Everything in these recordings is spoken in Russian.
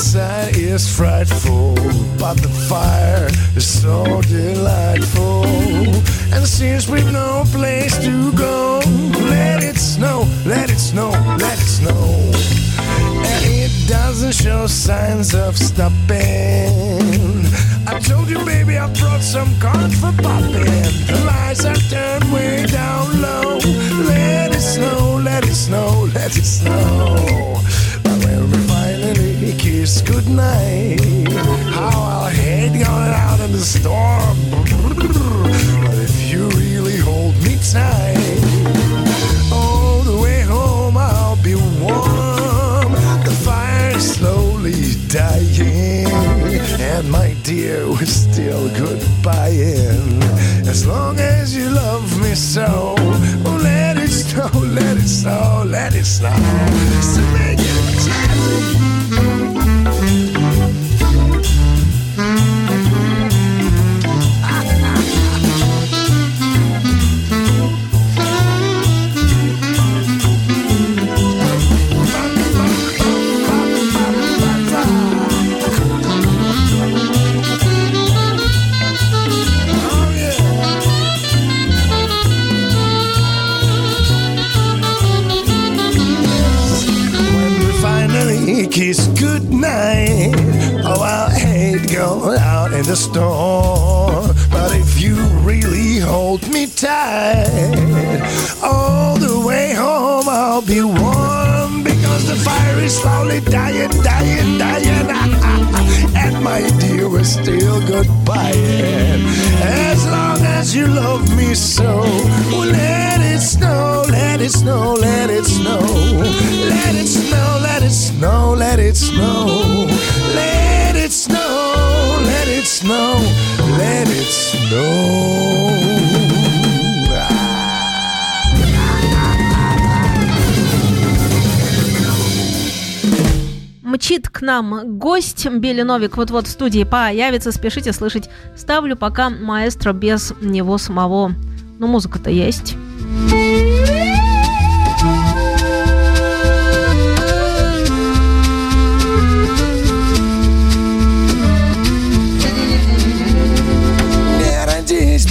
outside is frightful, but the fire is so delightful. And since we've no place to go, let it snow, let it snow, let it snow. And it doesn't show signs of stopping. I told you, baby, I brought some corn for popping. The lights are turned way down low. Let it snow, let it snow, let it snow. But kiss goodnight, how I'll hate going out in the storm. But if you really hold me tight, all the way home I'll be warm. The fire slowly dying, and my dear, we're still goodbying. As long as you love me so, oh, let it snow, let it snow, let it snow. So make it snow, let it snow. Let it snow, let it snow, let it snow. Let it snow, let it snow, let it snow. Мчит к нам гость Билли Новик вот-вот в студии появится, спешите слышать. Ставлю пока маэстро без него самого. Ну, музыка-то есть.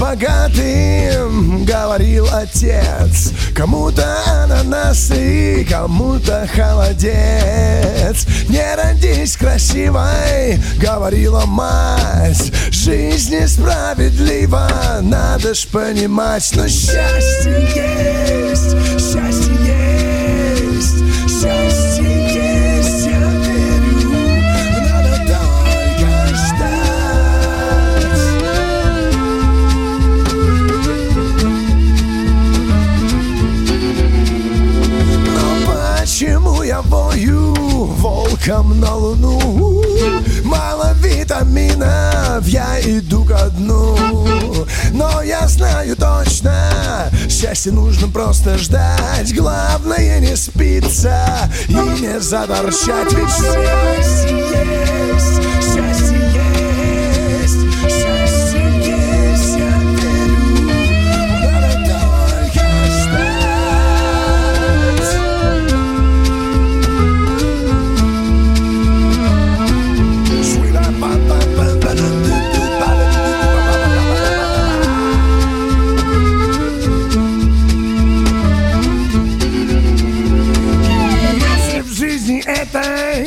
Богатым, говорил отец. Кому-то ананасы, кому-то холодец. Не родись красивой, говорила мать. Жизнь несправедлива, надо ж понимать Но счастье есть, счастье есть, счастье почему я вою волком на луну? Мало витаминов, я иду ко дну. Но я знаю точно, счастье нужно просто ждать. Главное не спиться и не заторчать. Ведь счастье есть,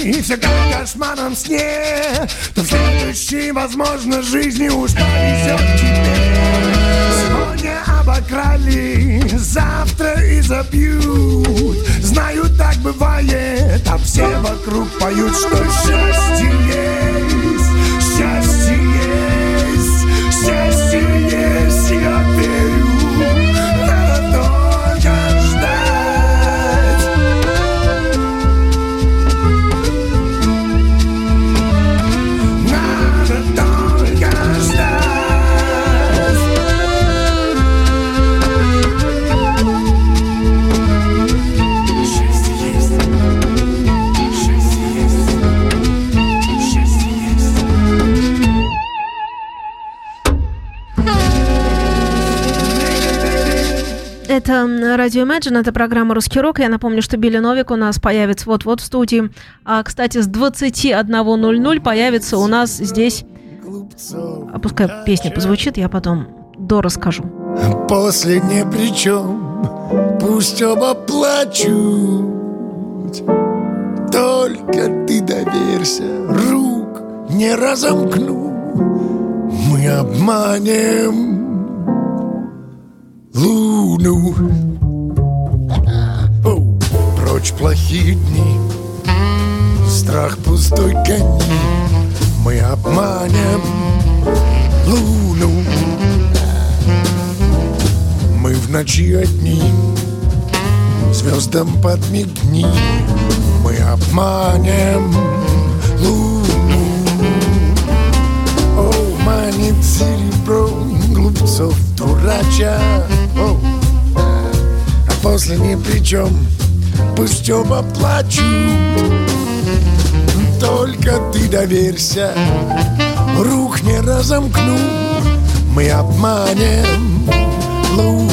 этой все как в кошмарном сне, то в следующей, возможно, жизни уж повезет тебе. Сегодня обокрали, завтра и забьют. Знаю, так бывает, а все вокруг поют, что счастье есть, Радио Imagine, это программа «Русский рок». Я напомню, что Билли Новик у нас появится вот-вот в студии. А, кстати, с 21.00 появится у нас здесь... А пускай песня позвучит, я потом дорасскажу. После ни при чем, пусть оба плачут. Только ты доверься, рук не разомкну. Мы обманем луну. Оу, Прочь плохие дни, страх пустой гони. Мы обманем луну. Мы в ночи одни, звездам подмигни, мы обманем луну. О, манит серебро глупцов дурача. А после ни при чем, пусть оба плачут. Только ты доверься, рук не разомкну, мы обманем луну.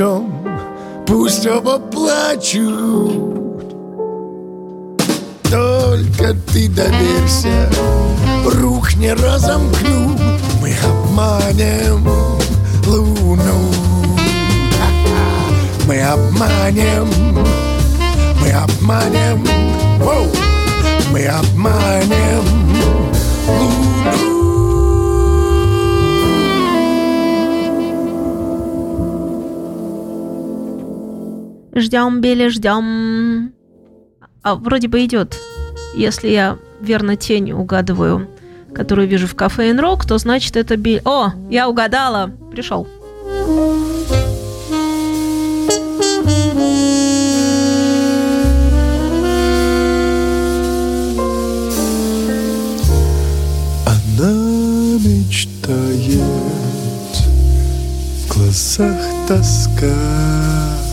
Чем Пусть оба плачут. Только ты доверься Рук не разомкну Мы обманем луну. Мы обманем Мы обманем! Мы обманем Ждем, Билли, ждем. А вроде бы идет. Если я верно тень угадываю, которую вижу в кафе Рок, то значит это Билли. О, я угадала. Пришел. Она мечтает, в глазах тоска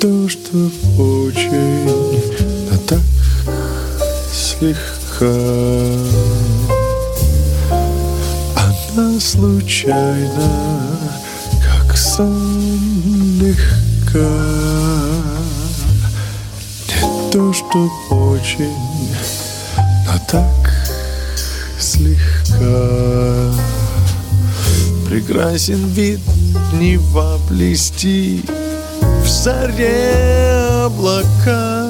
то, что очень, а так слегка. Она случайно, как сон легка. Не то, что очень но так слегка. Прекрасен вид Нева блести В заре облака.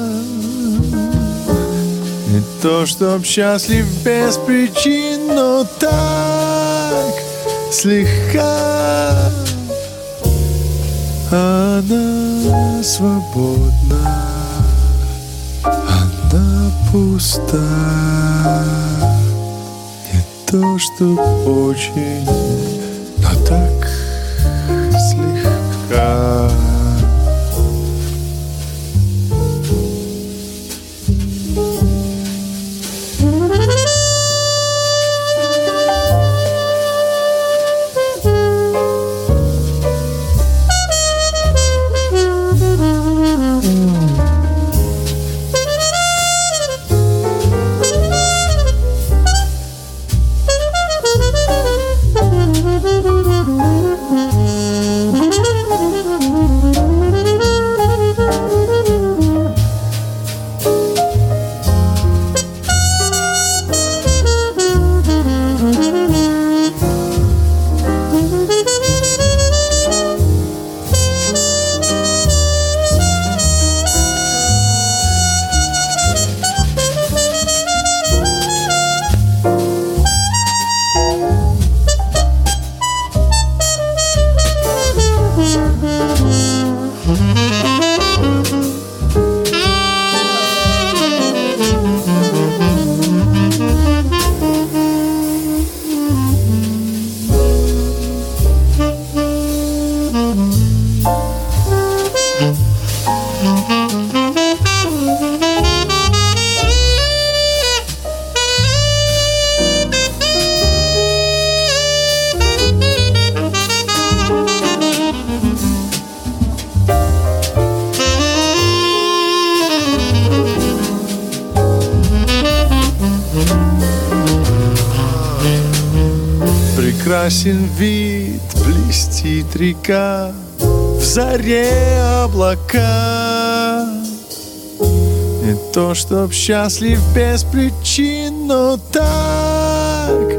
Не то, чтоб счастлив без причин Но так слегка Она свободна она пуста. Не то, что очень, но так вид, блестит река В заре облака. Не то, чтоб счастлив без причин Но так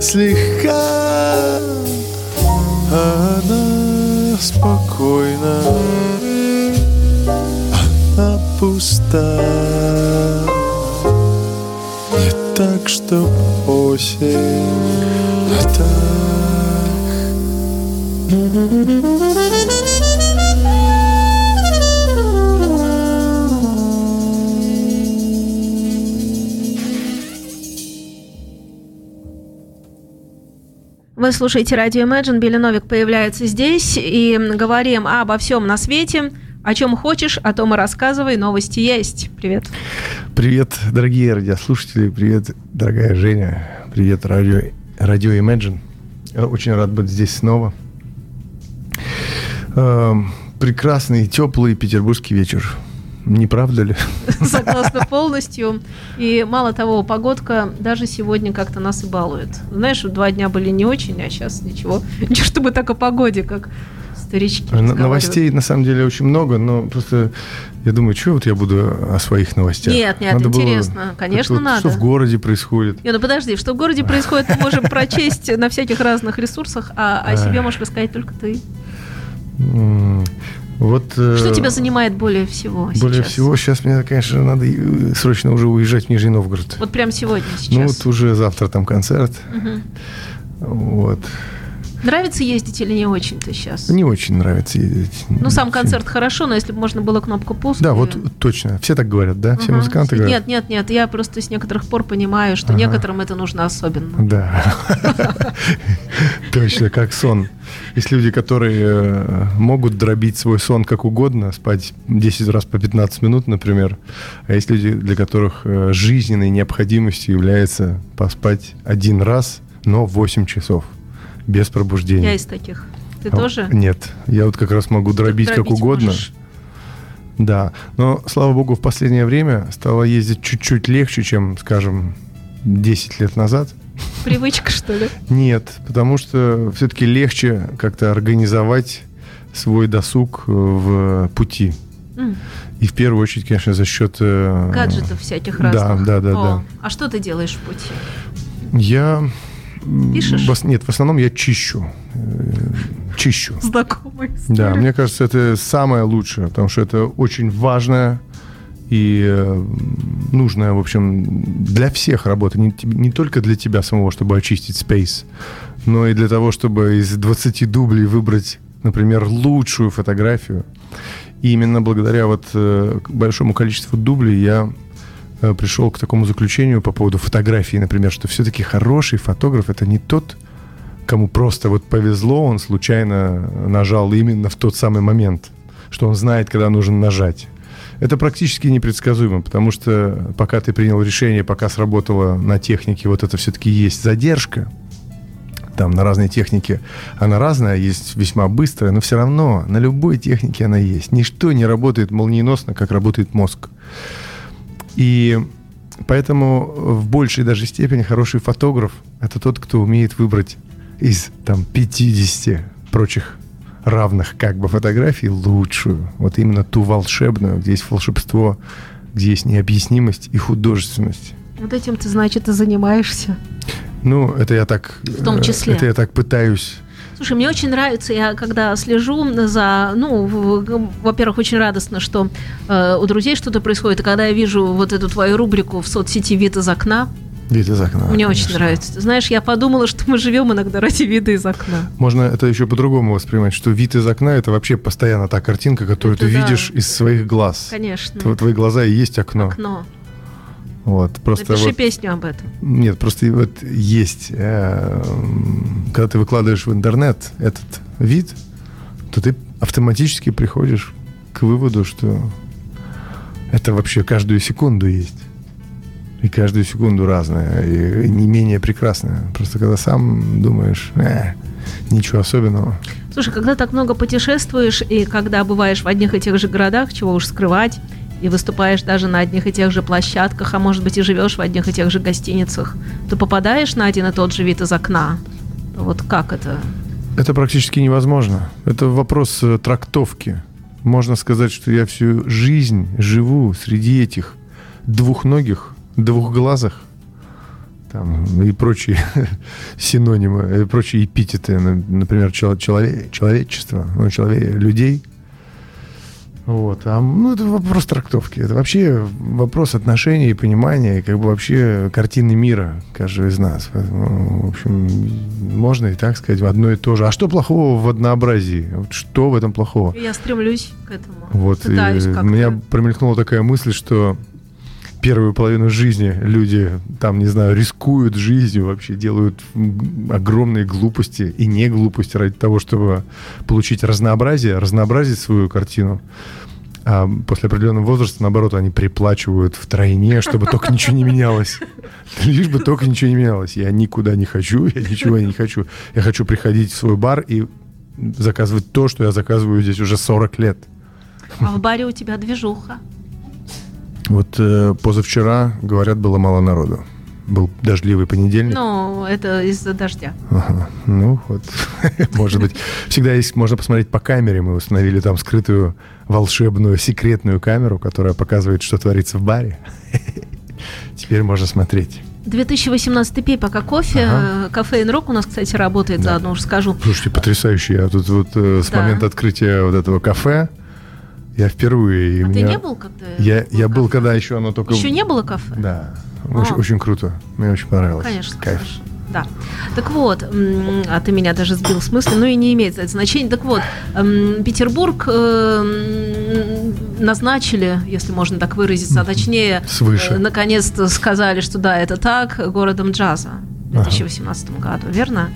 слегка. Она спокойна Она пуста. Не так, чтоб осень А так Вы слушаете радио Imagine. Билли Новик появляется здесь. И говорим обо всем на свете. О чем хочешь, о том и рассказывай. Новости есть. Привет. Привет, дорогие радиослушатели. Привет, дорогая Женя. Привет, радио, радио Imagine. Очень рад быть здесь снова. Эм, прекрасный, теплый петербургский вечер. Не правда ли? Согласна полностью. И мало того, погодка даже сегодня как-то нас и балует. Знаешь, два дня были не очень, а сейчас ничего. Не чтобы так о погоде, как старички Новостей на самом деле очень много, но просто я думаю, что вот я буду о своих новостях. Нет, нет, надо интересно, было, конечно, вот, надо. Что в городе происходит? Нет, ну подожди, что в городе происходит, мы можем прочесть на всяких разных ресурсах, а о себе можешь рассказать только ты. Вот, Что тебя занимает более всего Более сейчас? всего сейчас мне, конечно, надо срочно уже уезжать в Нижний Новгород. Вот прямо сегодня, сейчас? Ну вот уже завтра там концерт. Угу. Вот. Нравится ездить или не очень-то сейчас? Не очень нравится ездить. Ну, сам концерт хорошо, но если бы можно было кнопку пуск. Да, вот точно. Все так говорят, да? Все музыканты говорят. Нет, нет, нет. Я просто с некоторых пор понимаю, что некоторым это нужно особенно. Да. Точно, как сон. Есть люди, которые э, могут дробить свой сон как угодно, спать 10 раз по 15 минут, например. А есть люди, для которых э, жизненной необходимостью является поспать один раз, но 8 часов без пробуждения. Я из таких. Ты а, тоже? Нет, я вот как раз могу дробить, дробить как угодно. Можешь. Да, но, слава богу, в последнее время стало ездить чуть-чуть легче, чем, скажем, 10 лет назад. Привычка, что ли? Нет, потому что все-таки легче как-то организовать свой досуг э, в пути. Mm. И в первую очередь, конечно, за счет... Э, Гаджетов всяких разных. Да, да, да, О, да. А что ты делаешь в пути? Я Пишешь? В, нет, в основном я чищу. Э, чищу. Знакомый. Да, мне кажется, это самое лучшее, потому что это очень важная и э, нужная, в общем, для всех работа. Не, не только для тебя самого, чтобы очистить space, но и для того, чтобы из 20 дублей выбрать, например, лучшую фотографию. И именно благодаря вот э, большому количеству дублей я пришел к такому заключению по поводу фотографии, например, что все-таки хороший фотограф это не тот, кому просто вот повезло, он случайно нажал именно в тот самый момент, что он знает, когда нужно нажать. Это практически непредсказуемо, потому что пока ты принял решение, пока сработала на технике, вот это все-таки есть задержка, там на разной технике она разная, есть весьма быстрая, но все равно на любой технике она есть. Ничто не работает молниеносно, как работает мозг. И поэтому в большей даже степени хороший фотограф – это тот, кто умеет выбрать из там 50 прочих равных как бы фотографий лучшую. Вот именно ту волшебную, где есть волшебство, где есть необъяснимость и художественность. Вот этим ты, значит, и занимаешься. Ну, это я так... В том числе. Это я так пытаюсь Слушай, мне очень нравится, я когда слежу за, ну, во-первых, очень радостно, что э, у друзей что-то происходит, и когда я вижу вот эту твою рубрику в соцсети «Вид из окна», Вид из окна. Мне конечно. очень нравится. знаешь, я подумала, что мы живем иногда ради вида из окна. Можно это еще по-другому воспринимать, что вид из окна это вообще постоянно та картинка, которую это ты да. видишь из своих глаз. Конечно. Твои глаза и есть окно. Окно. Вот, просто Напиши вот, песню об этом. Нет, просто вот есть, э, когда ты выкладываешь в интернет этот вид, то ты автоматически приходишь к выводу, что это вообще каждую секунду есть. И каждую секунду разное, и не менее прекрасное. Просто когда сам думаешь, э, ничего особенного. Слушай, когда так много путешествуешь, и когда бываешь в одних и тех же городах, чего уж скрывать, и выступаешь даже на одних и тех же площадках, а может быть и живешь в одних и тех же гостиницах, ты попадаешь на один и тот же вид из окна. Вот как это? Это практически невозможно. Это вопрос э, трактовки. Можно сказать, что я всю жизнь живу среди этих двухногих, двухглазых там, и прочие синонимы, и прочие эпитеты, например, человек, человечество, ну, человек, людей – вот. А, ну, это вопрос трактовки. Это вообще вопрос отношений и понимания, и как бы вообще картины мира каждого из нас. Ну, в общем, можно и так сказать, в одно и то же. А что плохого в однообразии? Что в этом плохого? Я стремлюсь к этому. Вот. у меня промелькнула такая мысль, что первую половину жизни люди там, не знаю, рискуют жизнью, вообще делают огромные глупости и не глупости ради того, чтобы получить разнообразие, разнообразить свою картину. А после определенного возраста, наоборот, они приплачивают в тройне, чтобы только ничего не менялось. Лишь бы только ничего не менялось. Я никуда не хочу, я ничего не хочу. Я хочу приходить в свой бар и заказывать то, что я заказываю здесь уже 40 лет. А в баре у тебя движуха. Вот э, позавчера, говорят, было мало народу. Был дождливый понедельник. Ну, это из-за дождя. Ага. Ну, вот, может быть. Всегда есть, можно посмотреть по камере. Мы установили там скрытую волшебную секретную камеру, которая показывает, что творится в баре. Теперь можно смотреть. 2018 пей пока кофе. Ага. Кафе Рок у нас, кстати, работает, да. заодно уже скажу. Слушайте, потрясающе. Я тут вот э, с да. момента открытия вот этого кафе я впервые. А меня... ты не был, когда? Я, был я был, когда еще оно только. Еще не было кафе? Да. Очень, а. очень круто. Мне очень понравилось. Конечно. Кайф. Да. Так вот, а ты меня даже сбил с мысли, ну и не имеет это значения. Так вот, Петербург э, назначили, если можно так выразиться, а точнее, Свыше. Э, наконец-то сказали, что да, это так, городом джаза в 2018 ага. году, верно?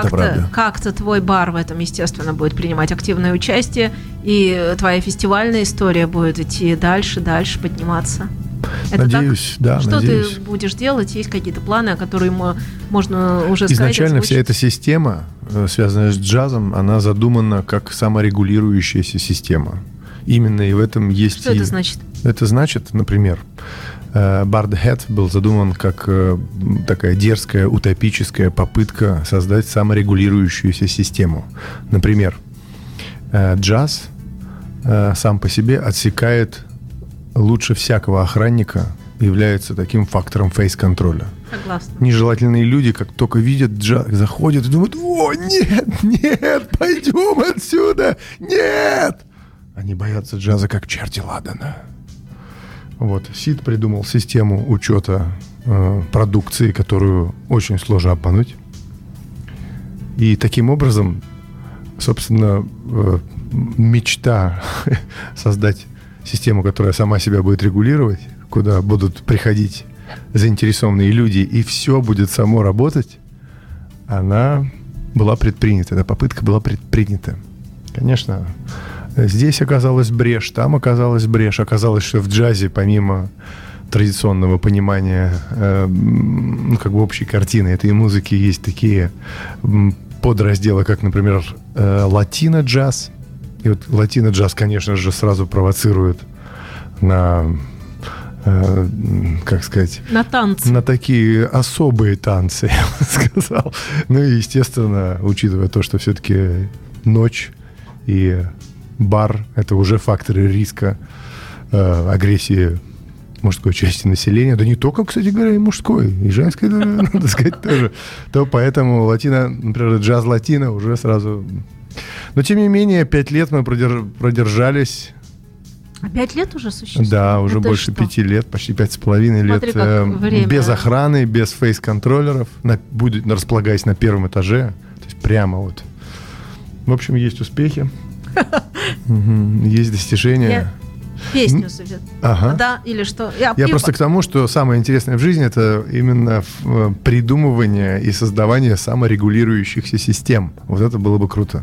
Как-то, как-то твой бар в этом, естественно, будет принимать активное участие, и твоя фестивальная история будет идти дальше, дальше подниматься. Это надеюсь, так? да. Что надеюсь. ты будешь делать? Есть какие-то планы, которые можно уже сказать? Изначально вся эта система, э, связанная с джазом, она задумана как саморегулирующаяся система. Именно и в этом есть... Что и... это значит? Это значит, например, Бард э, Хэт был задуман как э, такая дерзкая, утопическая попытка создать саморегулирующуюся систему. Например, джаз сам по себе отсекает лучше всякого охранника является таким фактором фейс-контроля. Согласна. Нежелательные люди, как только видят джаз, заходят и думают, о, нет, нет, пойдем отсюда, нет! Они боятся джаза, как черти ладана. Вот, Сид придумал систему учета э, продукции, которую очень сложно обмануть. И таким образом, собственно, э, мечта создать систему, которая сама себя будет регулировать, куда будут приходить заинтересованные люди, и все будет само работать, она была предпринята, эта попытка была предпринята. Конечно, здесь оказалась брешь, там оказалась брешь, оказалось, что в джазе помимо традиционного понимания э, ну, как бы общей картины этой музыки есть такие подразделы, как, например, э, латино-джаз – и вот латино-джаз, конечно же, сразу провоцирует на э, как сказать... На танцы. На такие особые танцы, я бы сказал. Ну и, естественно, учитывая то, что все-таки ночь и бар — это уже факторы риска э, агрессии мужской части населения, да не только, кстати говоря, и мужской, и женской, надо сказать, тоже, то поэтому латино, например, джаз латино уже сразу но, тем не менее, пять лет мы продержались. А пять лет уже существует? Да, уже Это больше что? пяти лет, почти пять с половиной лет. Э, без охраны, без фейс-контроллеров, на, будет, располагаясь на первом этаже. То есть прямо вот. В общем, есть успехи. Есть достижения. Песню совет. Ага. Да, или что? Я, Я просто к тому, что самое интересное в жизни это именно э, придумывание и создавание саморегулирующихся систем. Вот это было бы круто.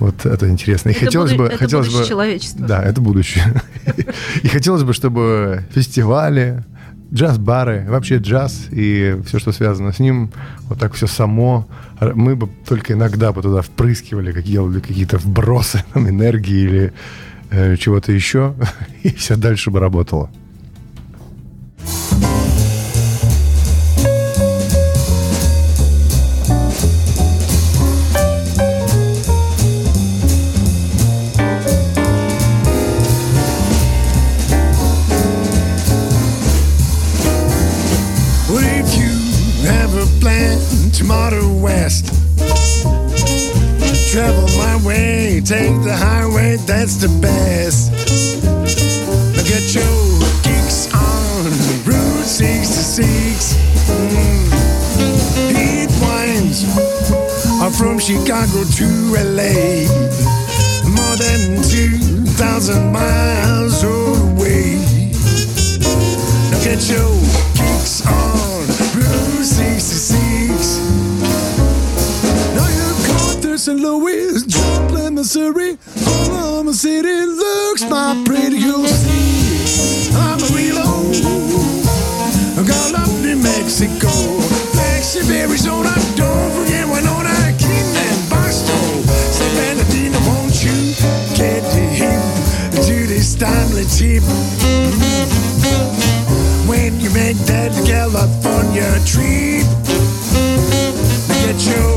Вот это интересно. И это хотелось буду, бы, это хотелось бы, человечества. Да, это будущее. И хотелось бы, чтобы фестивали, джаз-бары, вообще джаз и все, что связано с ним, вот так все само. Мы бы только иногда бы туда впрыскивали, делали какие-то вбросы там, энергии или э, чего-то еще, и все дальше бы работало. Take the highway, that's the best. Now get your kicks on Route 66. Mm. Heat wines are from Chicago to LA. More than 2,000 miles away. St. Louis, Joplin, Missouri, Oklahoma City looks my pretty. You'll see Amarillo, got up New Mexico, flagship Arizona. Don't forget Winona, King and Boston, San Bernardino, won't you get to him? Judy Steinle cheap. When you make that California trip, get your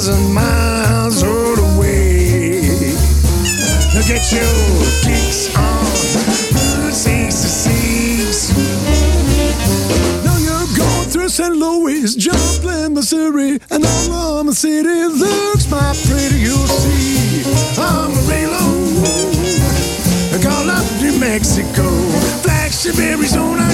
2,000 miles all the way. Now get your kicks on Route 66. Now you're going through St. Louis, Joplin, Missouri, and Oklahoma City looks my pretty, you'll see. I'm a reload. Call up New Mexico, flagship Arizona.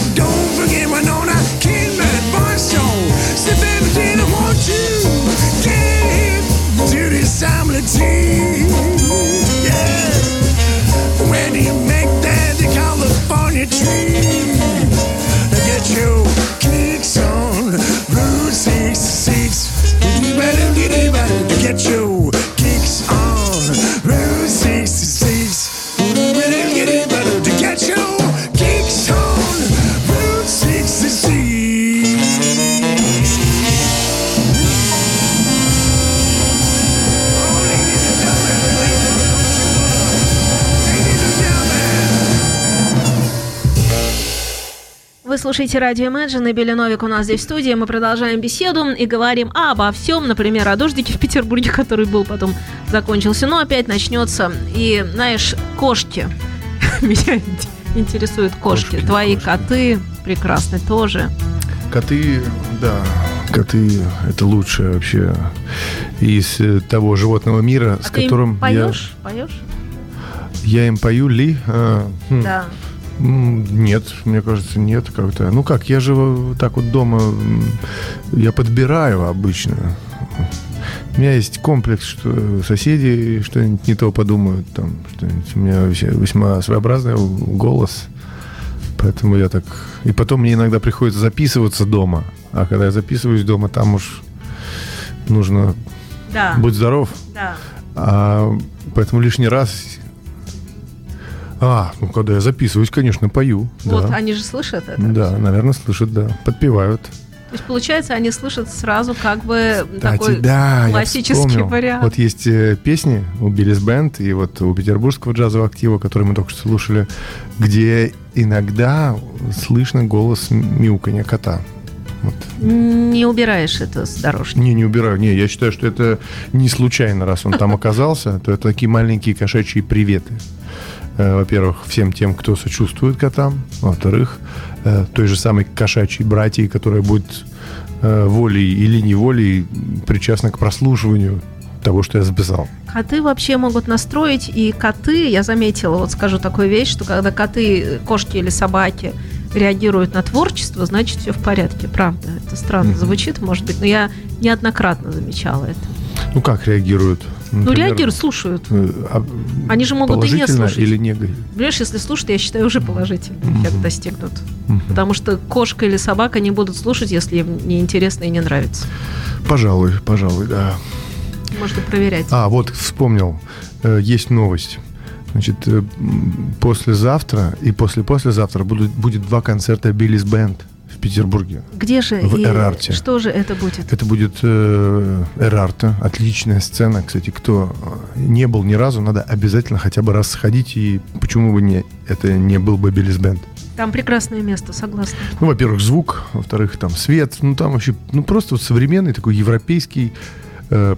Слушаете радио Imagine, и Билли Новик у нас здесь в студии. Мы продолжаем беседу и говорим обо всем, например, о дождике в Петербурге, который был, потом закончился, но опять начнется. И, знаешь, кошки. Меня интересуют кошки. Кошки, Твои кошки. коты прекрасны тоже. Коты, да, коты это лучшее вообще из э, того животного мира, с А ты им которым я, поешь? Поешь? я им пою ли? А, хм, Да. Нет, мне кажется, нет как-то. Ну как, я же так вот дома, я подбираю обычно. У меня есть комплекс, что соседи что-нибудь не то подумают, там, что-нибудь. У меня весьма своеобразный голос. Поэтому я так... И потом мне иногда приходится записываться дома. А когда я записываюсь дома, там уж нужно Да. будь здоров. Да. А, поэтому лишний раз... А, ну когда я записываюсь, конечно, пою. Вот да. они же слышат это. Да, наверное, слышат, да. Подпевают. То есть, получается, они слышат сразу как бы Кстати, такой да, классический вариант. Вот есть э, песни у Биллис Бенд и вот у петербургского джазового актива, которые мы только что слушали, где иногда слышно голос мяуканья кота. Вот. Не убираешь это с дорожки. Не, не убираю. Не, я считаю, что это не случайно, раз он там оказался, то это такие маленькие кошачьи приветы. Э, Во-первых, всем тем, кто сочувствует котам. Во-вторых, э, той же самой кошачьей братьей, которая будет э, волей или неволей причастна к прослушиванию того, что я записал. Коты вообще могут настроить, и коты, я заметила, вот скажу такую вещь, что когда коты, кошки или собаки реагируют на творчество, значит, все в порядке, правда. Это странно mm-hmm. звучит, может быть, но я неоднократно замечала это. Ну, как реагируют? Ну, Например, ну, реагируют, слушают. Э, а Они же могут и не слушать. или не Понимаешь, если слушают, я считаю, уже положительный эффект достигнут. Mm-hmm. Потому что кошка или собака не будут слушать, если им неинтересно и не нравится. Пожалуй, пожалуй, да. Можно проверять. А, вот вспомнил. Э, есть новость. Значит, э, послезавтра и после-послезавтра будут, будет два концерта Биллис Бенд в Петербурге. Где же? В Эрарте. Что же это будет? Это будет э, Эрарта. Отличная сцена. Кстати, кто не был ни разу, надо обязательно хотя бы раз сходить. И почему бы не, это не был бы Биллис Бенд. Там прекрасное место, согласна. Ну, во-первых, звук, во-вторых, там свет. Ну, там вообще, ну, просто вот современный такой европейский э,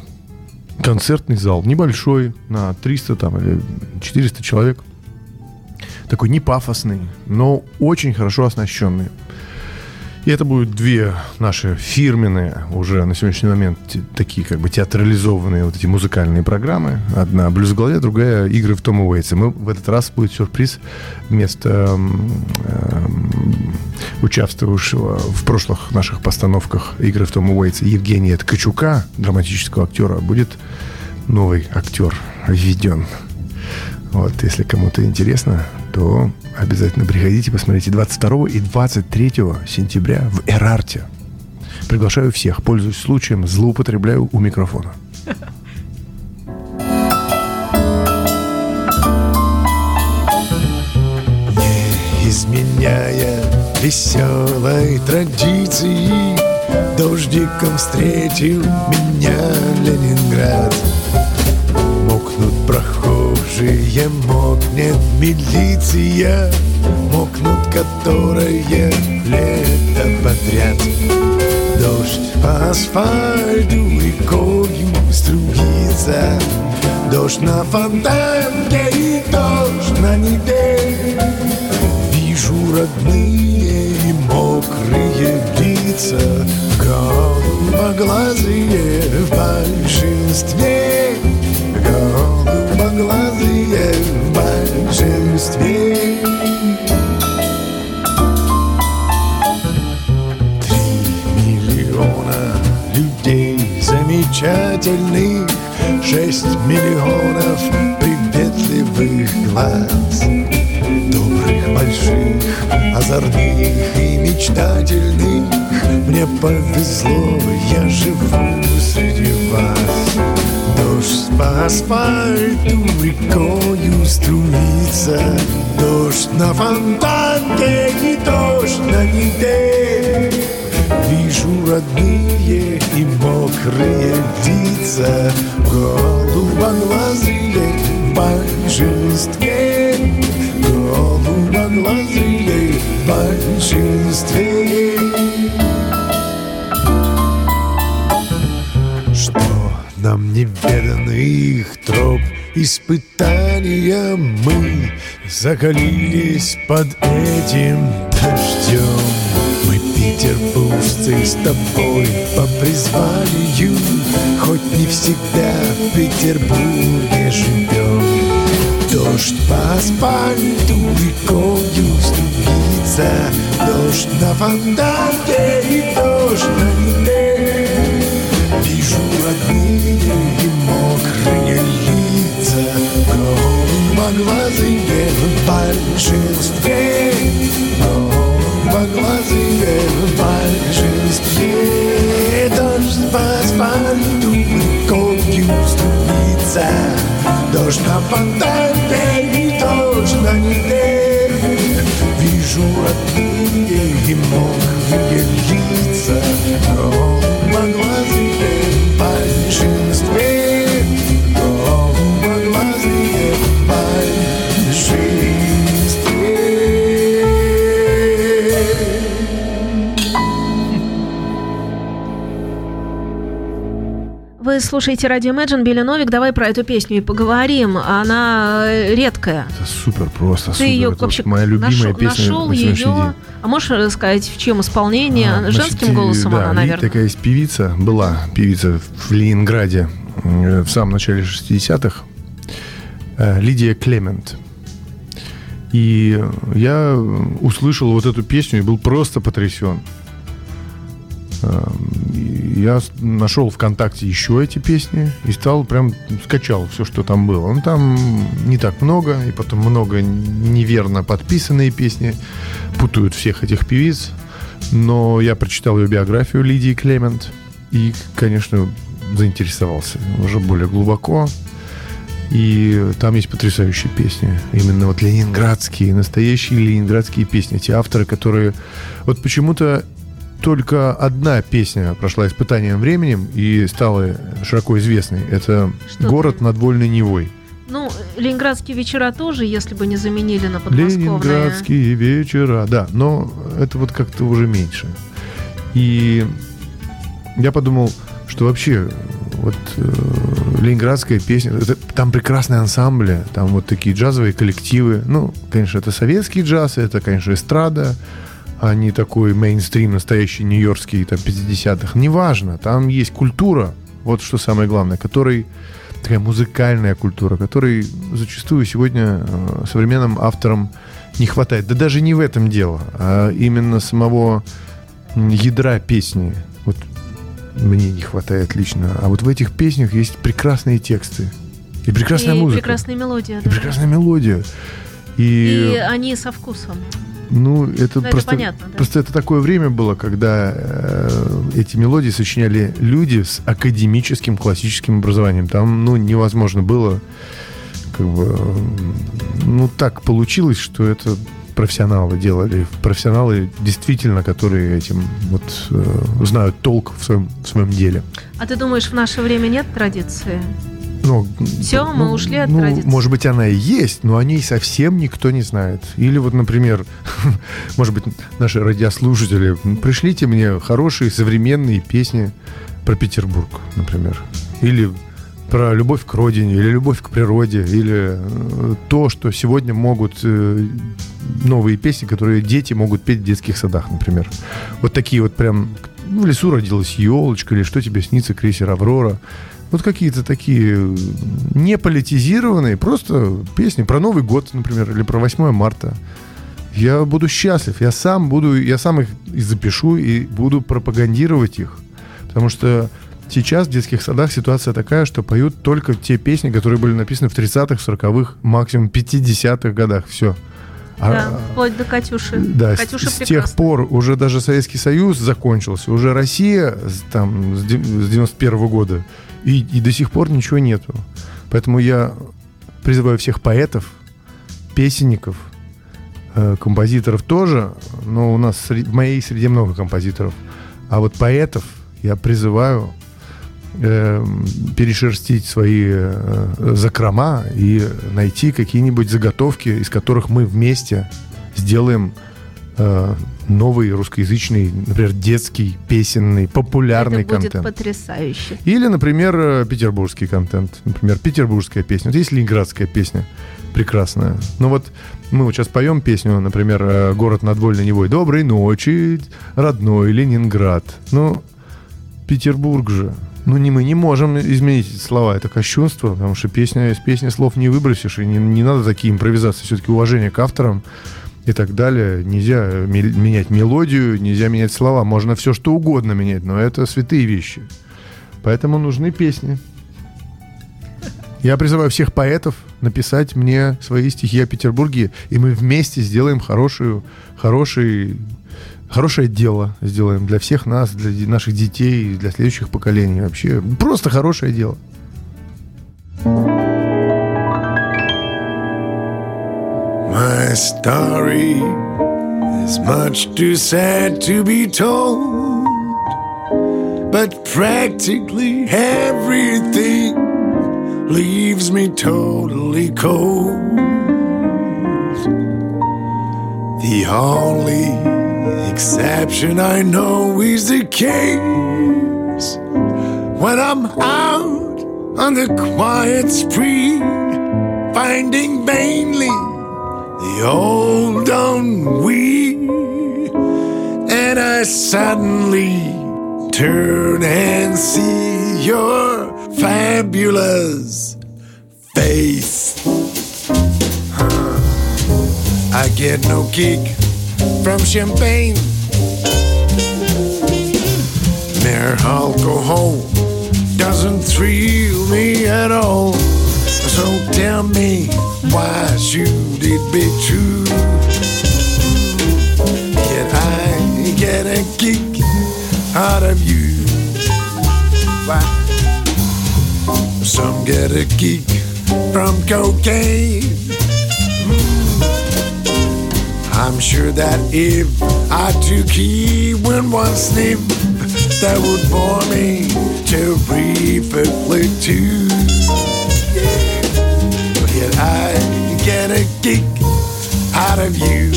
концертный зал. Небольшой, на 300 там или 400 человек. Такой не пафосный, но очень хорошо оснащенный. И это будут две наши фирменные уже на сегодняшний момент такие как бы театрализованные вот эти музыкальные программы. Одна «Блюз в голове», другая «Игры в Тома Уэйтса». Мы в этот раз будет сюрприз вместо э, участвовавшего в прошлых наших постановках «Игры в Тома Уэйтса» Евгения Ткачука, драматического актера, будет новый актер введен. Вот, если кому-то интересно, то обязательно приходите, посмотрите 22 и 23 сентября в Эрарте. Приглашаю всех, пользуюсь случаем, злоупотребляю у микрофона. Не изменяя веселой традиции, Дождиком встретил меня Ленинград. Мокнут прохожие, мокнет милиция, Мокнут которые лето подряд. Дождь по асфальту рекою струится, Дождь на фонтанке и дождь на Неве. Вижу родные и мокрые лица, Голубоглазые в большинстве голубоглазые в большинстве. Три миллиона людей замечательных, шесть миллионов приветливых глаз. Добрых, больших, озорных и мечтательных Мне повезло, я живу среди вас Дождь по асфальту рекою струится. Дождь на фонтанке и дождь на Неве Вижу родные и мокрые лица. В большинстве Голубоглазые в большинстве Нам неведанных троп. Испытания Мы закалились под этим дождем. Мы петербуржцы с тобой по призванию Хоть не всегда в Петербурге живем. Дождь по асфальту рекою струится Дождь на фонтане и дождь на Неве лица Голубоглазые в большинстве Голубоглазые в большинстве Дождь по асфальту рекою струится Дождь на фонтане и дождь на Неве Вижу родные и мокрые лица Голубоглазые в Вы слушаете радио Imagine, Билли Новик. Давай про эту песню и поговорим. Она э, редкая. Это супер просто. Ты супер. ее Это вообще моя любимая нашел, песня нашел на ее. день. А можешь рассказать, в чем исполнение? А, Женским значит, голосом да, она, наверное. Такая есть певица, была певица в Ленинграде э, в самом начале 60-х. э, Лидия Клемент. И я услышал вот эту песню и был просто потрясен. Эм, я нашел ВКонтакте еще эти песни и стал прям скачал все, что там было. Ну, там не так много, и потом много неверно подписанные песни, путают всех этих певиц. Но я прочитал ее биографию Лидии Клемент и, конечно, заинтересовался уже более глубоко. И там есть потрясающие песни. Именно вот ленинградские, настоящие ленинградские песни. Те авторы, которые... Вот почему-то только одна песня прошла испытанием временем и стала широко известной. Это Что «Город ты? над Вольной Невой». Ну, ленинградские вечера тоже, если бы не заменили на подмосковные. Ленинградские вечера, да, но это вот как-то уже меньше. И я подумал, что вообще вот э, ленинградская песня, это, там прекрасные ансамбли, там вот такие джазовые коллективы. Ну, конечно, это советский джаз, это, конечно, эстрада, а не такой мейнстрим, настоящий нью-йоркский, там, 50-х. Неважно, там есть культура, вот что самое главное, который такая музыкальная культура, которой зачастую сегодня э, современным авторам не хватает. Да даже не в этом дело, а именно самого ядра песни. Вот мне не хватает лично. А вот в этих песнях есть прекрасные тексты. И прекрасная и музыка. И прекрасная мелодия. И да. прекрасная мелодия. И... и они со вкусом. Ну, это Но просто, это понятно, да? просто это такое время было, когда э, эти мелодии сочиняли люди с академическим классическим образованием. Там, ну, невозможно было, как бы, ну, так получилось, что это профессионалы делали, профессионалы действительно, которые этим вот э, знают толк в своем, в своем деле. А ты думаешь, в наше время нет традиции? Ну, Все, ну, мы ушли от ну, традиции. Может быть, она и есть, но о ней совсем никто не знает. Или вот, например, может быть, наши радиослушатели, пришлите мне хорошие современные песни про Петербург, например. Или про любовь к родине, или любовь к природе, или э, то, что сегодня могут э, новые песни, которые дети могут петь в детских садах, например. Вот такие вот прям ну, в лесу родилась елочка, или что тебе снится, крейсер Аврора. Вот какие-то такие не политизированные, просто песни про Новый год, например, или про 8 марта. Я буду счастлив, я сам буду, я сам их и запишу и буду пропагандировать их. Потому что сейчас в детских садах ситуация такая, что поют только те песни, которые были написаны в 30-х, 40-х, максимум 50-х годах. Все. А, да, вплоть до Катюши. Да, Катюша с, с тех пор уже даже Советский Союз закончился, уже Россия там с 91 -го года и, и до сих пор ничего нету. Поэтому я призываю всех поэтов, песенников, э, композиторов тоже, но у нас в моей среде много композиторов. А вот поэтов я призываю э, перешерстить свои э, закрома и найти какие-нибудь заготовки, из которых мы вместе сделаем э, новый русскоязычный, например, детский, песенный, популярный Это будет контент. потрясающе. Или, например, э, петербургский контент. Например, петербургская песня. Вот есть ленинградская песня прекрасная. Ну вот мы вот сейчас поем песню, например, э, «Город над Вольной Невой». «Доброй ночи, родной Ленинград». Ну, Петербург же. Ну, не мы не можем изменить слова. Это кощунство, потому что песня, из песни слов не выбросишь, и не, не надо такие импровизации. Все-таки уважение к авторам и так далее. Нельзя менять мелодию, нельзя менять слова. Можно все что угодно менять, но это святые вещи. Поэтому нужны песни. Я призываю всех поэтов написать мне свои стихи о Петербурге, и мы вместе сделаем хорошую, хороший, хорошее дело сделаем для всех нас, для наших детей, для следующих поколений. Вообще просто хорошее дело. My story is much too sad to be told, but practically everything leaves me totally cold. The only exception I know is the case when I'm out on the quiet spree, finding vainly the old we, and I suddenly turn and see your fabulous face. I get no kick from champagne. Mere alcohol doesn't thrill me at all. So tell me, why should it be true? Can I get a kick out of you? Why? Some get a kick from cocaine. I'm sure that if I took even one sniff, that would bore me to terrifically too. Yeah. But yet I get a kick out of you.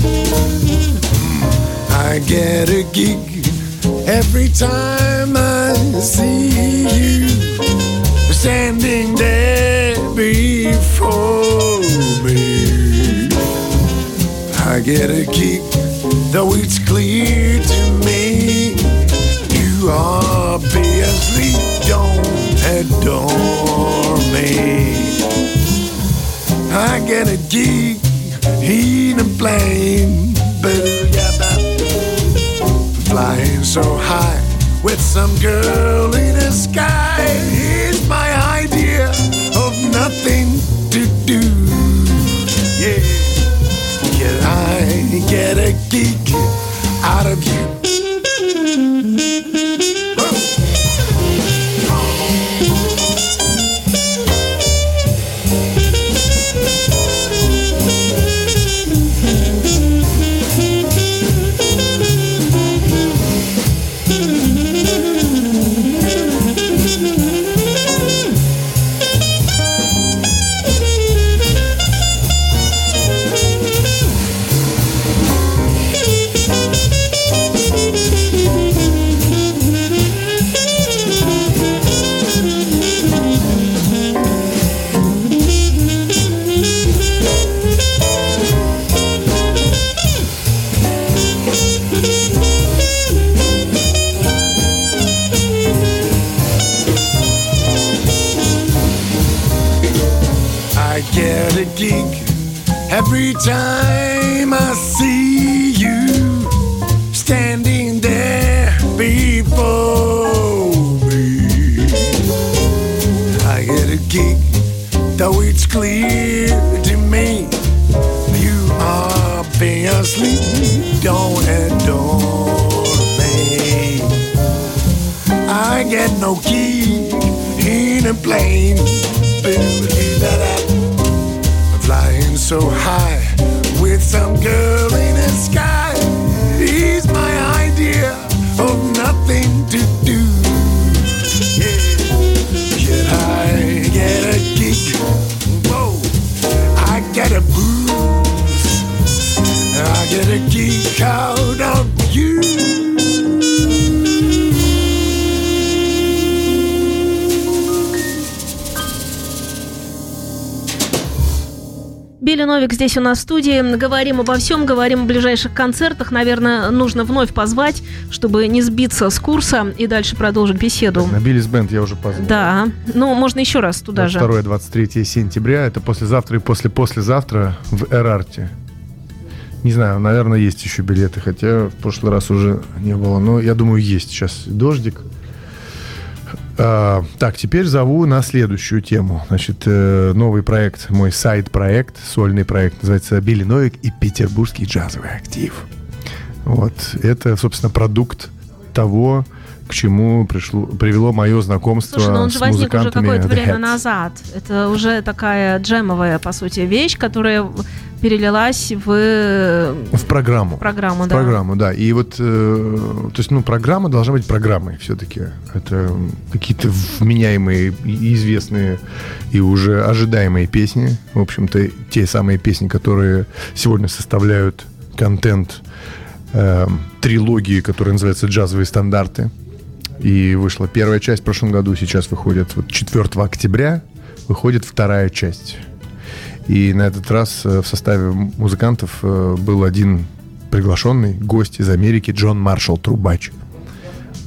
Mm. I get a kick every time I see you standing there before me. I get a kick, though it's clear to me you obviously don't adore me. I get a kick in a plane, flying so high with some girl in the sky. It's my idea of nothing to do. Yeah, can I get a kick здесь у нас в студии. Говорим обо всем, говорим о ближайших концертах. Наверное, нужно вновь позвать, чтобы не сбиться с курса и дальше продолжить беседу. На Биллис Бенд я уже позвал. Да, ну, можно еще раз туда же. 2-23 сентября, это послезавтра и после-послезавтра в Эрарте. Не знаю, наверное, есть еще билеты, хотя в прошлый раз уже не было. Но я думаю, есть сейчас дождик. А, так, теперь зову на следующую тему. Значит, э, новый проект, мой сайт-проект, сольный проект, называется «Билли Новик и Петербургский джазовый актив». Вот, это, собственно, продукт того, к чему пришло, привело мое знакомство Слушай, ну он же возник уже какое-то время назад. Это уже такая джемовая, по сути, вещь, которая перелилась в В программу. программу, В да. программу, да. И вот, э, то есть, ну, программа должна быть программой все-таки. Это какие-то вменяемые, известные и уже ожидаемые песни. В общем-то, те самые песни, которые сегодня составляют контент э, трилогии, которая называется «Джазовые стандарты». И вышла первая часть в прошлом году, сейчас выходит вот 4 октября, выходит вторая часть. И на этот раз э, в составе музыкантов э, был один приглашенный гость из Америки Джон Маршалл Трубач.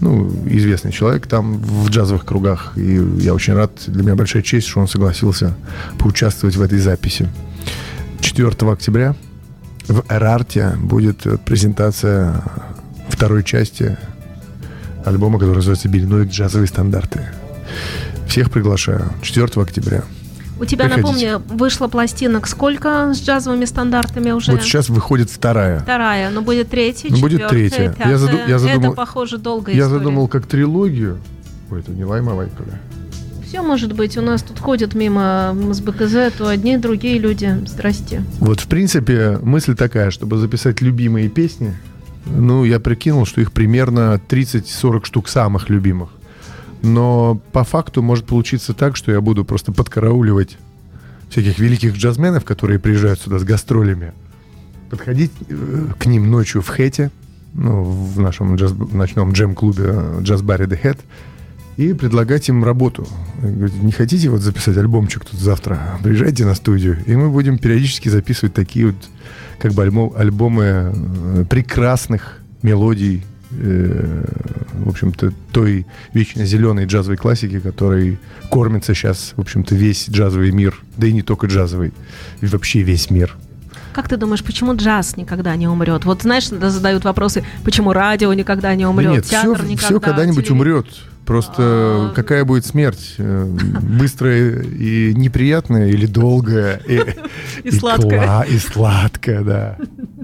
Ну, известный человек там в джазовых кругах. И я очень рад, для меня большая честь, что он согласился поучаствовать в этой записи. 4 октября в Эрарте будет презентация второй части альбома, который называется «Бельной джазовые стандарты». Всех приглашаю. 4 октября. У тебя, Приходите. напомню, вышла пластинок сколько с джазовыми стандартами уже? Вот сейчас выходит вторая. Вторая, но будет третья, ну, будет третья. Пятая. Я, заду, я задумал, Это, похоже, долгая Я история. задумал как трилогию. Ой, это не Лайма Вайколя. Все может быть. У нас тут ходят мимо с БКЗ, то одни, другие люди. Здрасте. Вот, в принципе, мысль такая, чтобы записать любимые песни, ну, я прикинул, что их примерно 30-40 штук самых любимых. Но по факту может получиться так, что я буду просто подкарауливать всяких великих джазменов, которые приезжают сюда с гастролями, подходить э, к ним ночью в Хэте, ну, в нашем джаз, ночном джем-клубе э, джаз-баре The Head, и предлагать им работу. Не хотите вот записать альбомчик тут завтра? Приезжайте на студию, и мы будем периодически записывать такие вот как бы альбом, альбомы э, прекрасных мелодий Э, в общем-то, той вечно зеленой джазовой классики, которой кормится сейчас, в общем-то, весь джазовый мир, да и не только джазовый, и вообще весь мир. Как ты думаешь, почему джаз никогда не умрет? Вот знаешь, задают вопросы, почему радио никогда не умрет, да нет, театр все, никогда. Все когда-нибудь умрет. Просто а... какая будет смерть? Э, быстрая и неприятная или долгая? И, и, и сладкая. и сладкая, да.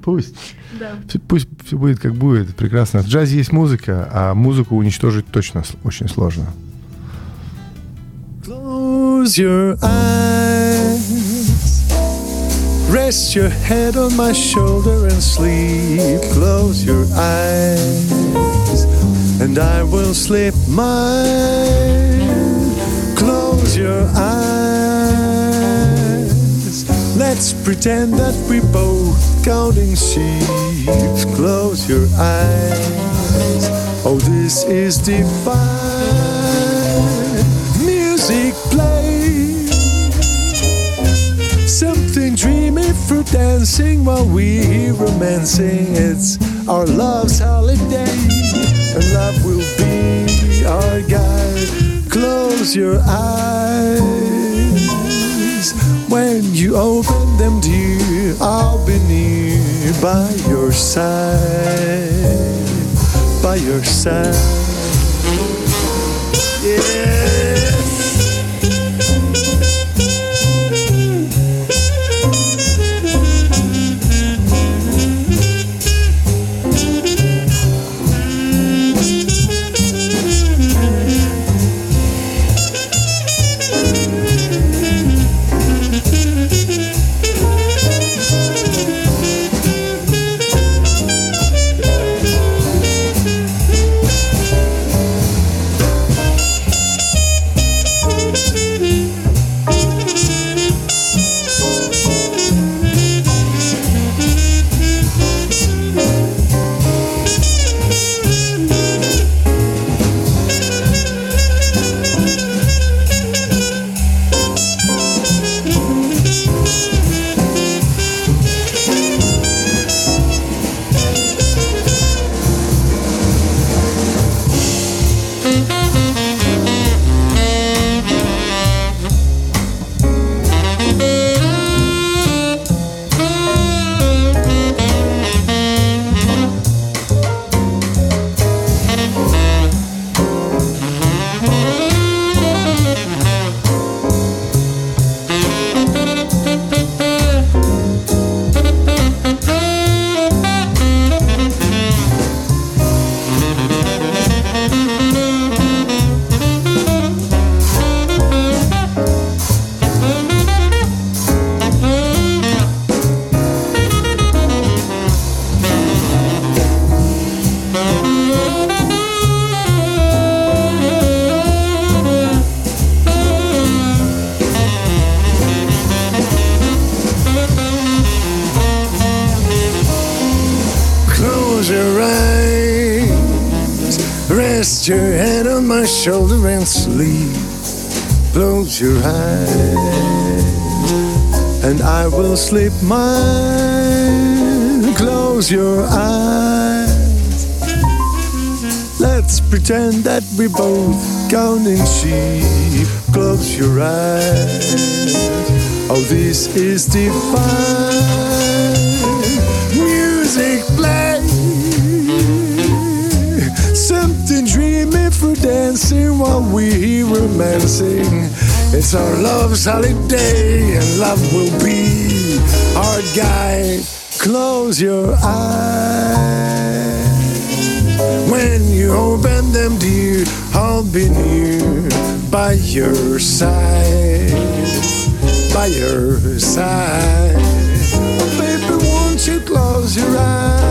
Пусть. Да. Пусть все будет как будет. Прекрасно. В джазе есть музыка, а музыку уничтожить точно очень сложно. Close your eyes. Rest your head on my shoulder and sleep. Close your eyes. And I will sleep mine. Close your eyes. Let's pretend that we both counting sheep. Close your eyes. Oh, this is divine. Music play. Something dreamy for dancing while we romancing. It's our love's holiday, love will be our guide. Close your eyes when you open them, dear. I'll be near by your side, by your side. Shoulder and sleep. Close your eyes, and I will sleep mine. Close your eyes. Let's pretend that we both counting sheep. Close your eyes. Oh, this is divine. While we romancing. It's our love's holiday, and love will be our guide. Close your eyes. When you open them, dear, I'll be near by your side. By your side. Oh, baby, won't you close your eyes?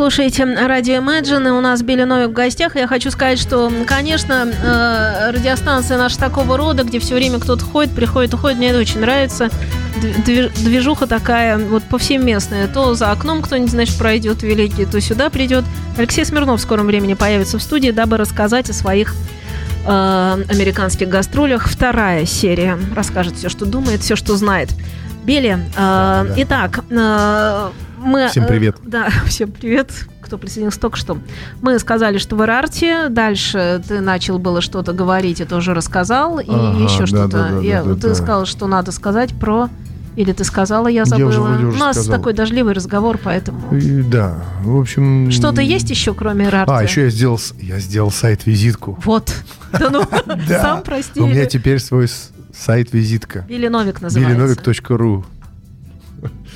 Слушаете радио Imagine, и у нас Билли Новик в гостях. Я хочу сказать, что, конечно, э, радиостанция наша такого рода, где все время кто-то ходит, приходит, уходит, мне это очень нравится. Дви- Движуха такая вот повсеместная. То за окном кто-нибудь, значит, пройдет великий, то сюда придет. Алексей Смирнов в скором времени появится в студии, дабы рассказать о своих э, американских гастролях. Вторая серия расскажет все, что думает, все, что знает. Бели, э, да. итак, э, мы... Всем привет. э, да, всем привет, кто присоединился только что. Мы сказали, что в Ирарте, дальше ты начал было что-то говорить, это уже рассказал, и Ага, еще да, что-то. да, да, Я- да, ты да. сказал, что надо сказать про... Или ты сказала, я Я забыла. уже вроде уже У нас сказал. такой дождливый разговор, поэтому... И Да, в общем... Что-то есть еще, кроме Ирарты? А, еще я сделал, я сделал сайт-визитку. Вот. Да ну, Да. сам прости. У меня теперь свой сайт-визитка. Или Новик называется. Билиновик.ру.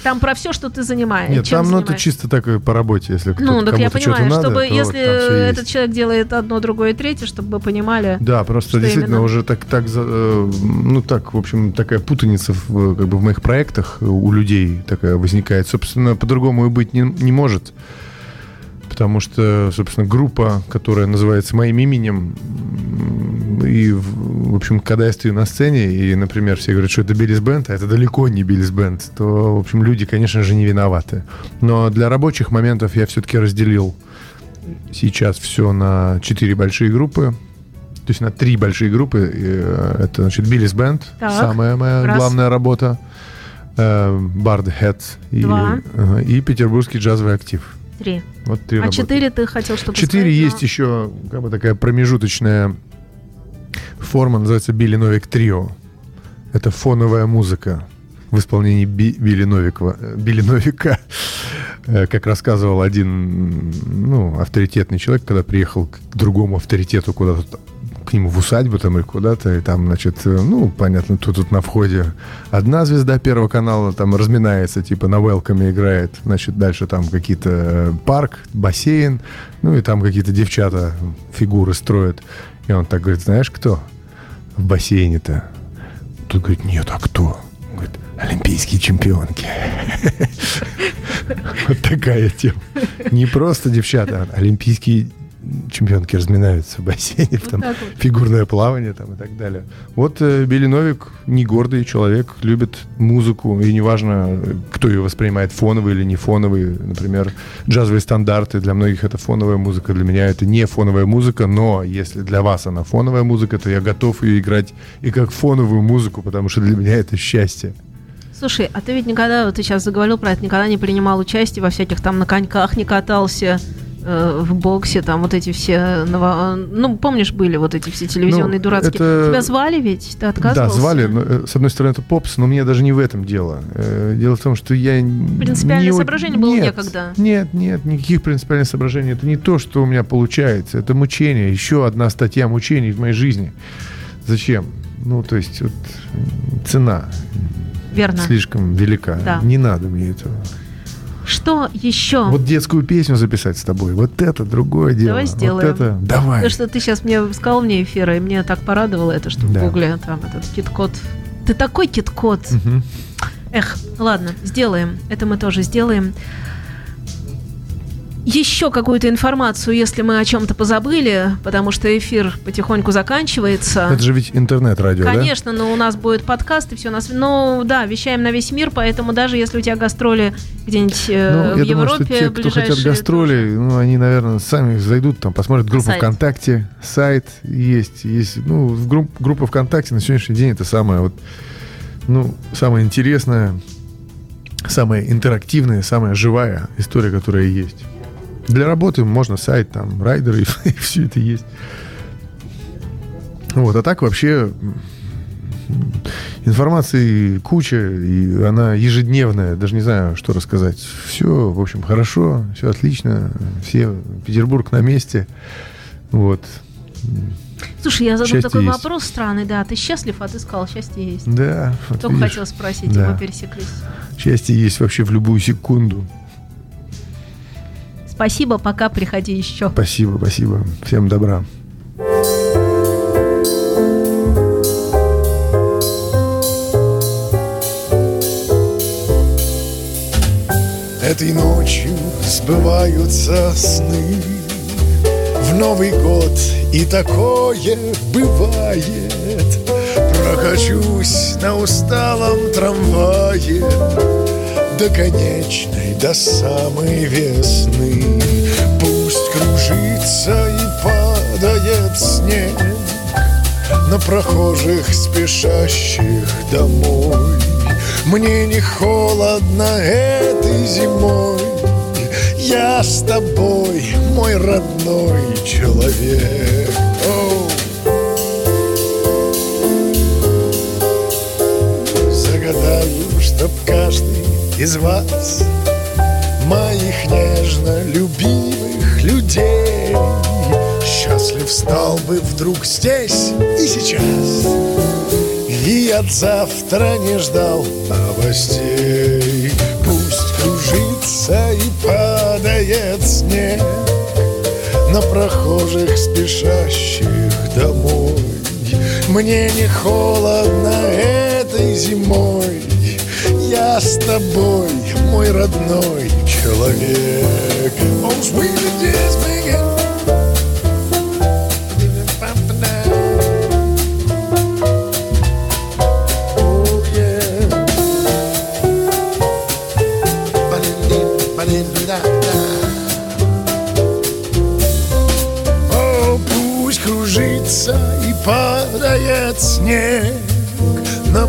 Там про все, что ты занимаешься. Нет, там ну, это чисто так э, по работе, если кто-то, Ну, так я понимаю, надо, чтобы то если есть. этот человек делает одно, другое, третье, чтобы вы понимали. Да, просто действительно именно? уже так, так, э, ну так, в общем, такая путаница в, как бы в моих проектах у людей такая возникает. Собственно, по-другому и быть не, не может. Потому что, собственно, группа, которая называется моим именем, и, в общем, когда я стою на сцене, и, например, все говорят, что это Биллис Бенд, а это далеко не Биллис Бенд, то, в общем, люди, конечно же, не виноваты. Но для рабочих моментов я все-таки разделил сейчас все на четыре большие группы. То есть на три большие группы. И, э, Это, значит, Биллис Бенд, самая моя Раз. главная работа. Бард Head и, Два. ага, и Петербургский джазовый актив. Три. Вот три А работы. четыре ты хотел что-то Четыре сказать, но- есть еще как бы такая промежуточная форма, называется Билли Новик Трио. Это фоновая музыка в исполнении Би- Билли Новикова. э, Билли Новика. Э, Как рассказывал один ну, авторитетный человек, когда приехал к другому авторитету куда-то нему в усадьбу там или куда-то, и там, значит, э, ну, понятно, тут, тут на входе одна звезда Первого канала там разминается, типа на велкаме играет, значит, дальше там какие-то э, парк, бассейн, ну, и там какие-то девчата фигуры строят. И он так говорит, знаешь, кто в бассейне-то? Тут говорит, нет, а кто? Он говорит, олимпийские чемпионки. Вот такая тема. Не просто девчата, а олимпийские чемпионки разминаются в бассейне, Вот там вот. фигурное плавание там и так далее. Вот э, Билли Новик не гордый человек, любит музыку, и неважно, кто ее воспринимает, фоновый или не фоновый. Например, джазовые стандарты, для многих это фоновая музыка, для меня это не фоновая музыка, но если для вас она фоновая музыка, то я готов ее играть и как фоновую музыку, потому что для меня это счастье. Слушай, а ты ведь никогда, вот ты сейчас заговорил про это, никогда не принимал участие во всяких там на коньках, не катался в боксе, там вот эти все, ново- ну, помнишь, были вот эти все телевизионные Ну, дурацкие. это- Тебя звали ведь? Ты Да, отказывался? звали. но, э, с одной стороны, это попс, но мне даже не в этом дело. Э, Дело в том, что я... Принципиальное не соображение было нет, некогда. Нет, нет, никаких принципиальных соображений. Это не то, что у меня получается. Это мучение. Еще одна статья мучений в моей жизни. Зачем? Ну, то есть, вот, цена Верно. слишком велика. Да. Не надо мне этого. Что еще? Вот детскую песню записать с тобой, вот это другое дело. Давай сделаем. Вот это, давай. Потому что ты сейчас мне сказал вне эфира, и мне так порадовало это, что Да. в гугле там этот кит-код. Ты такой кит-код. Мгм. Эх, ладно, сделаем. Это мы тоже сделаем. Еще какую-то информацию, если мы о чем-то позабыли, потому что эфир потихоньку заканчивается. Это же ведь интернет-радио, Конечно, да? но у нас будет подкаст и все. Нас, ну да, вещаем на весь мир, поэтому даже если у тебя гастроли где-нибудь э, ну, в я Европе, думаю, что те, кто хотят гастроли, ну они, наверное, сами зайдут, там посмотрят группу сайт. ВКонтакте, сайт есть, есть, ну групп, группа ВКонтакте на сегодняшний день это самое вот, ну самое интересное, самая интерактивная, самая живая история, которая есть. Для работы можно сайт, там, райдеры, и, и все это есть. Вот, а так вообще информации куча, и она ежедневная, даже не знаю, что рассказать. Все, в общем, хорошо, все отлично, все, Петербург на месте. Вот. Слушай, я задам такой есть. вопрос странный, да. Ты счастлив, а ты сказал, счастье есть. Да. Вот Только видишь, хотел спросить, да. мы пересеклись. Счастье есть вообще в любую секунду. Спасибо, пока, приходи еще. Спасибо, спасибо. Всем добра. Этой ночью сбываются сны В Новый год и такое бывает Прокачусь на усталом трамвае До конечной, до самой весны. Пусть кружится и падает снег На прохожих, спешащих домой. Мне не холодно этой зимой. Я с тобой, мой родной человек. Загадаю, чтоб каждый из вас Моих нежно любимых людей. Счастлив стал бы вдруг здесь и сейчас. И от завтра не ждал новостей. Пусть кружится и падает снег На прохожих, спешащих домой. Мне не холодно этой зимой я с тобой, мой родной человек. Oh, sweet кружится и падает снег на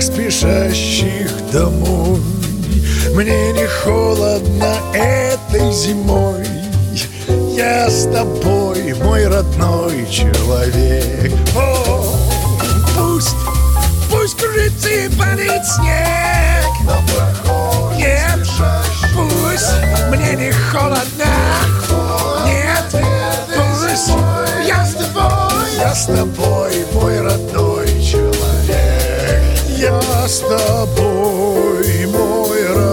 прохожих, спешащих домой. Мне не холодно этой зимой, я с тобой, мой родной человек. О, пусть, пусть кружится и падает снег. Прохожих, Нет, пусть мне не холодно. Нет, пусть я с тобой, я с тобой, мой родной я с тобой, мой рай.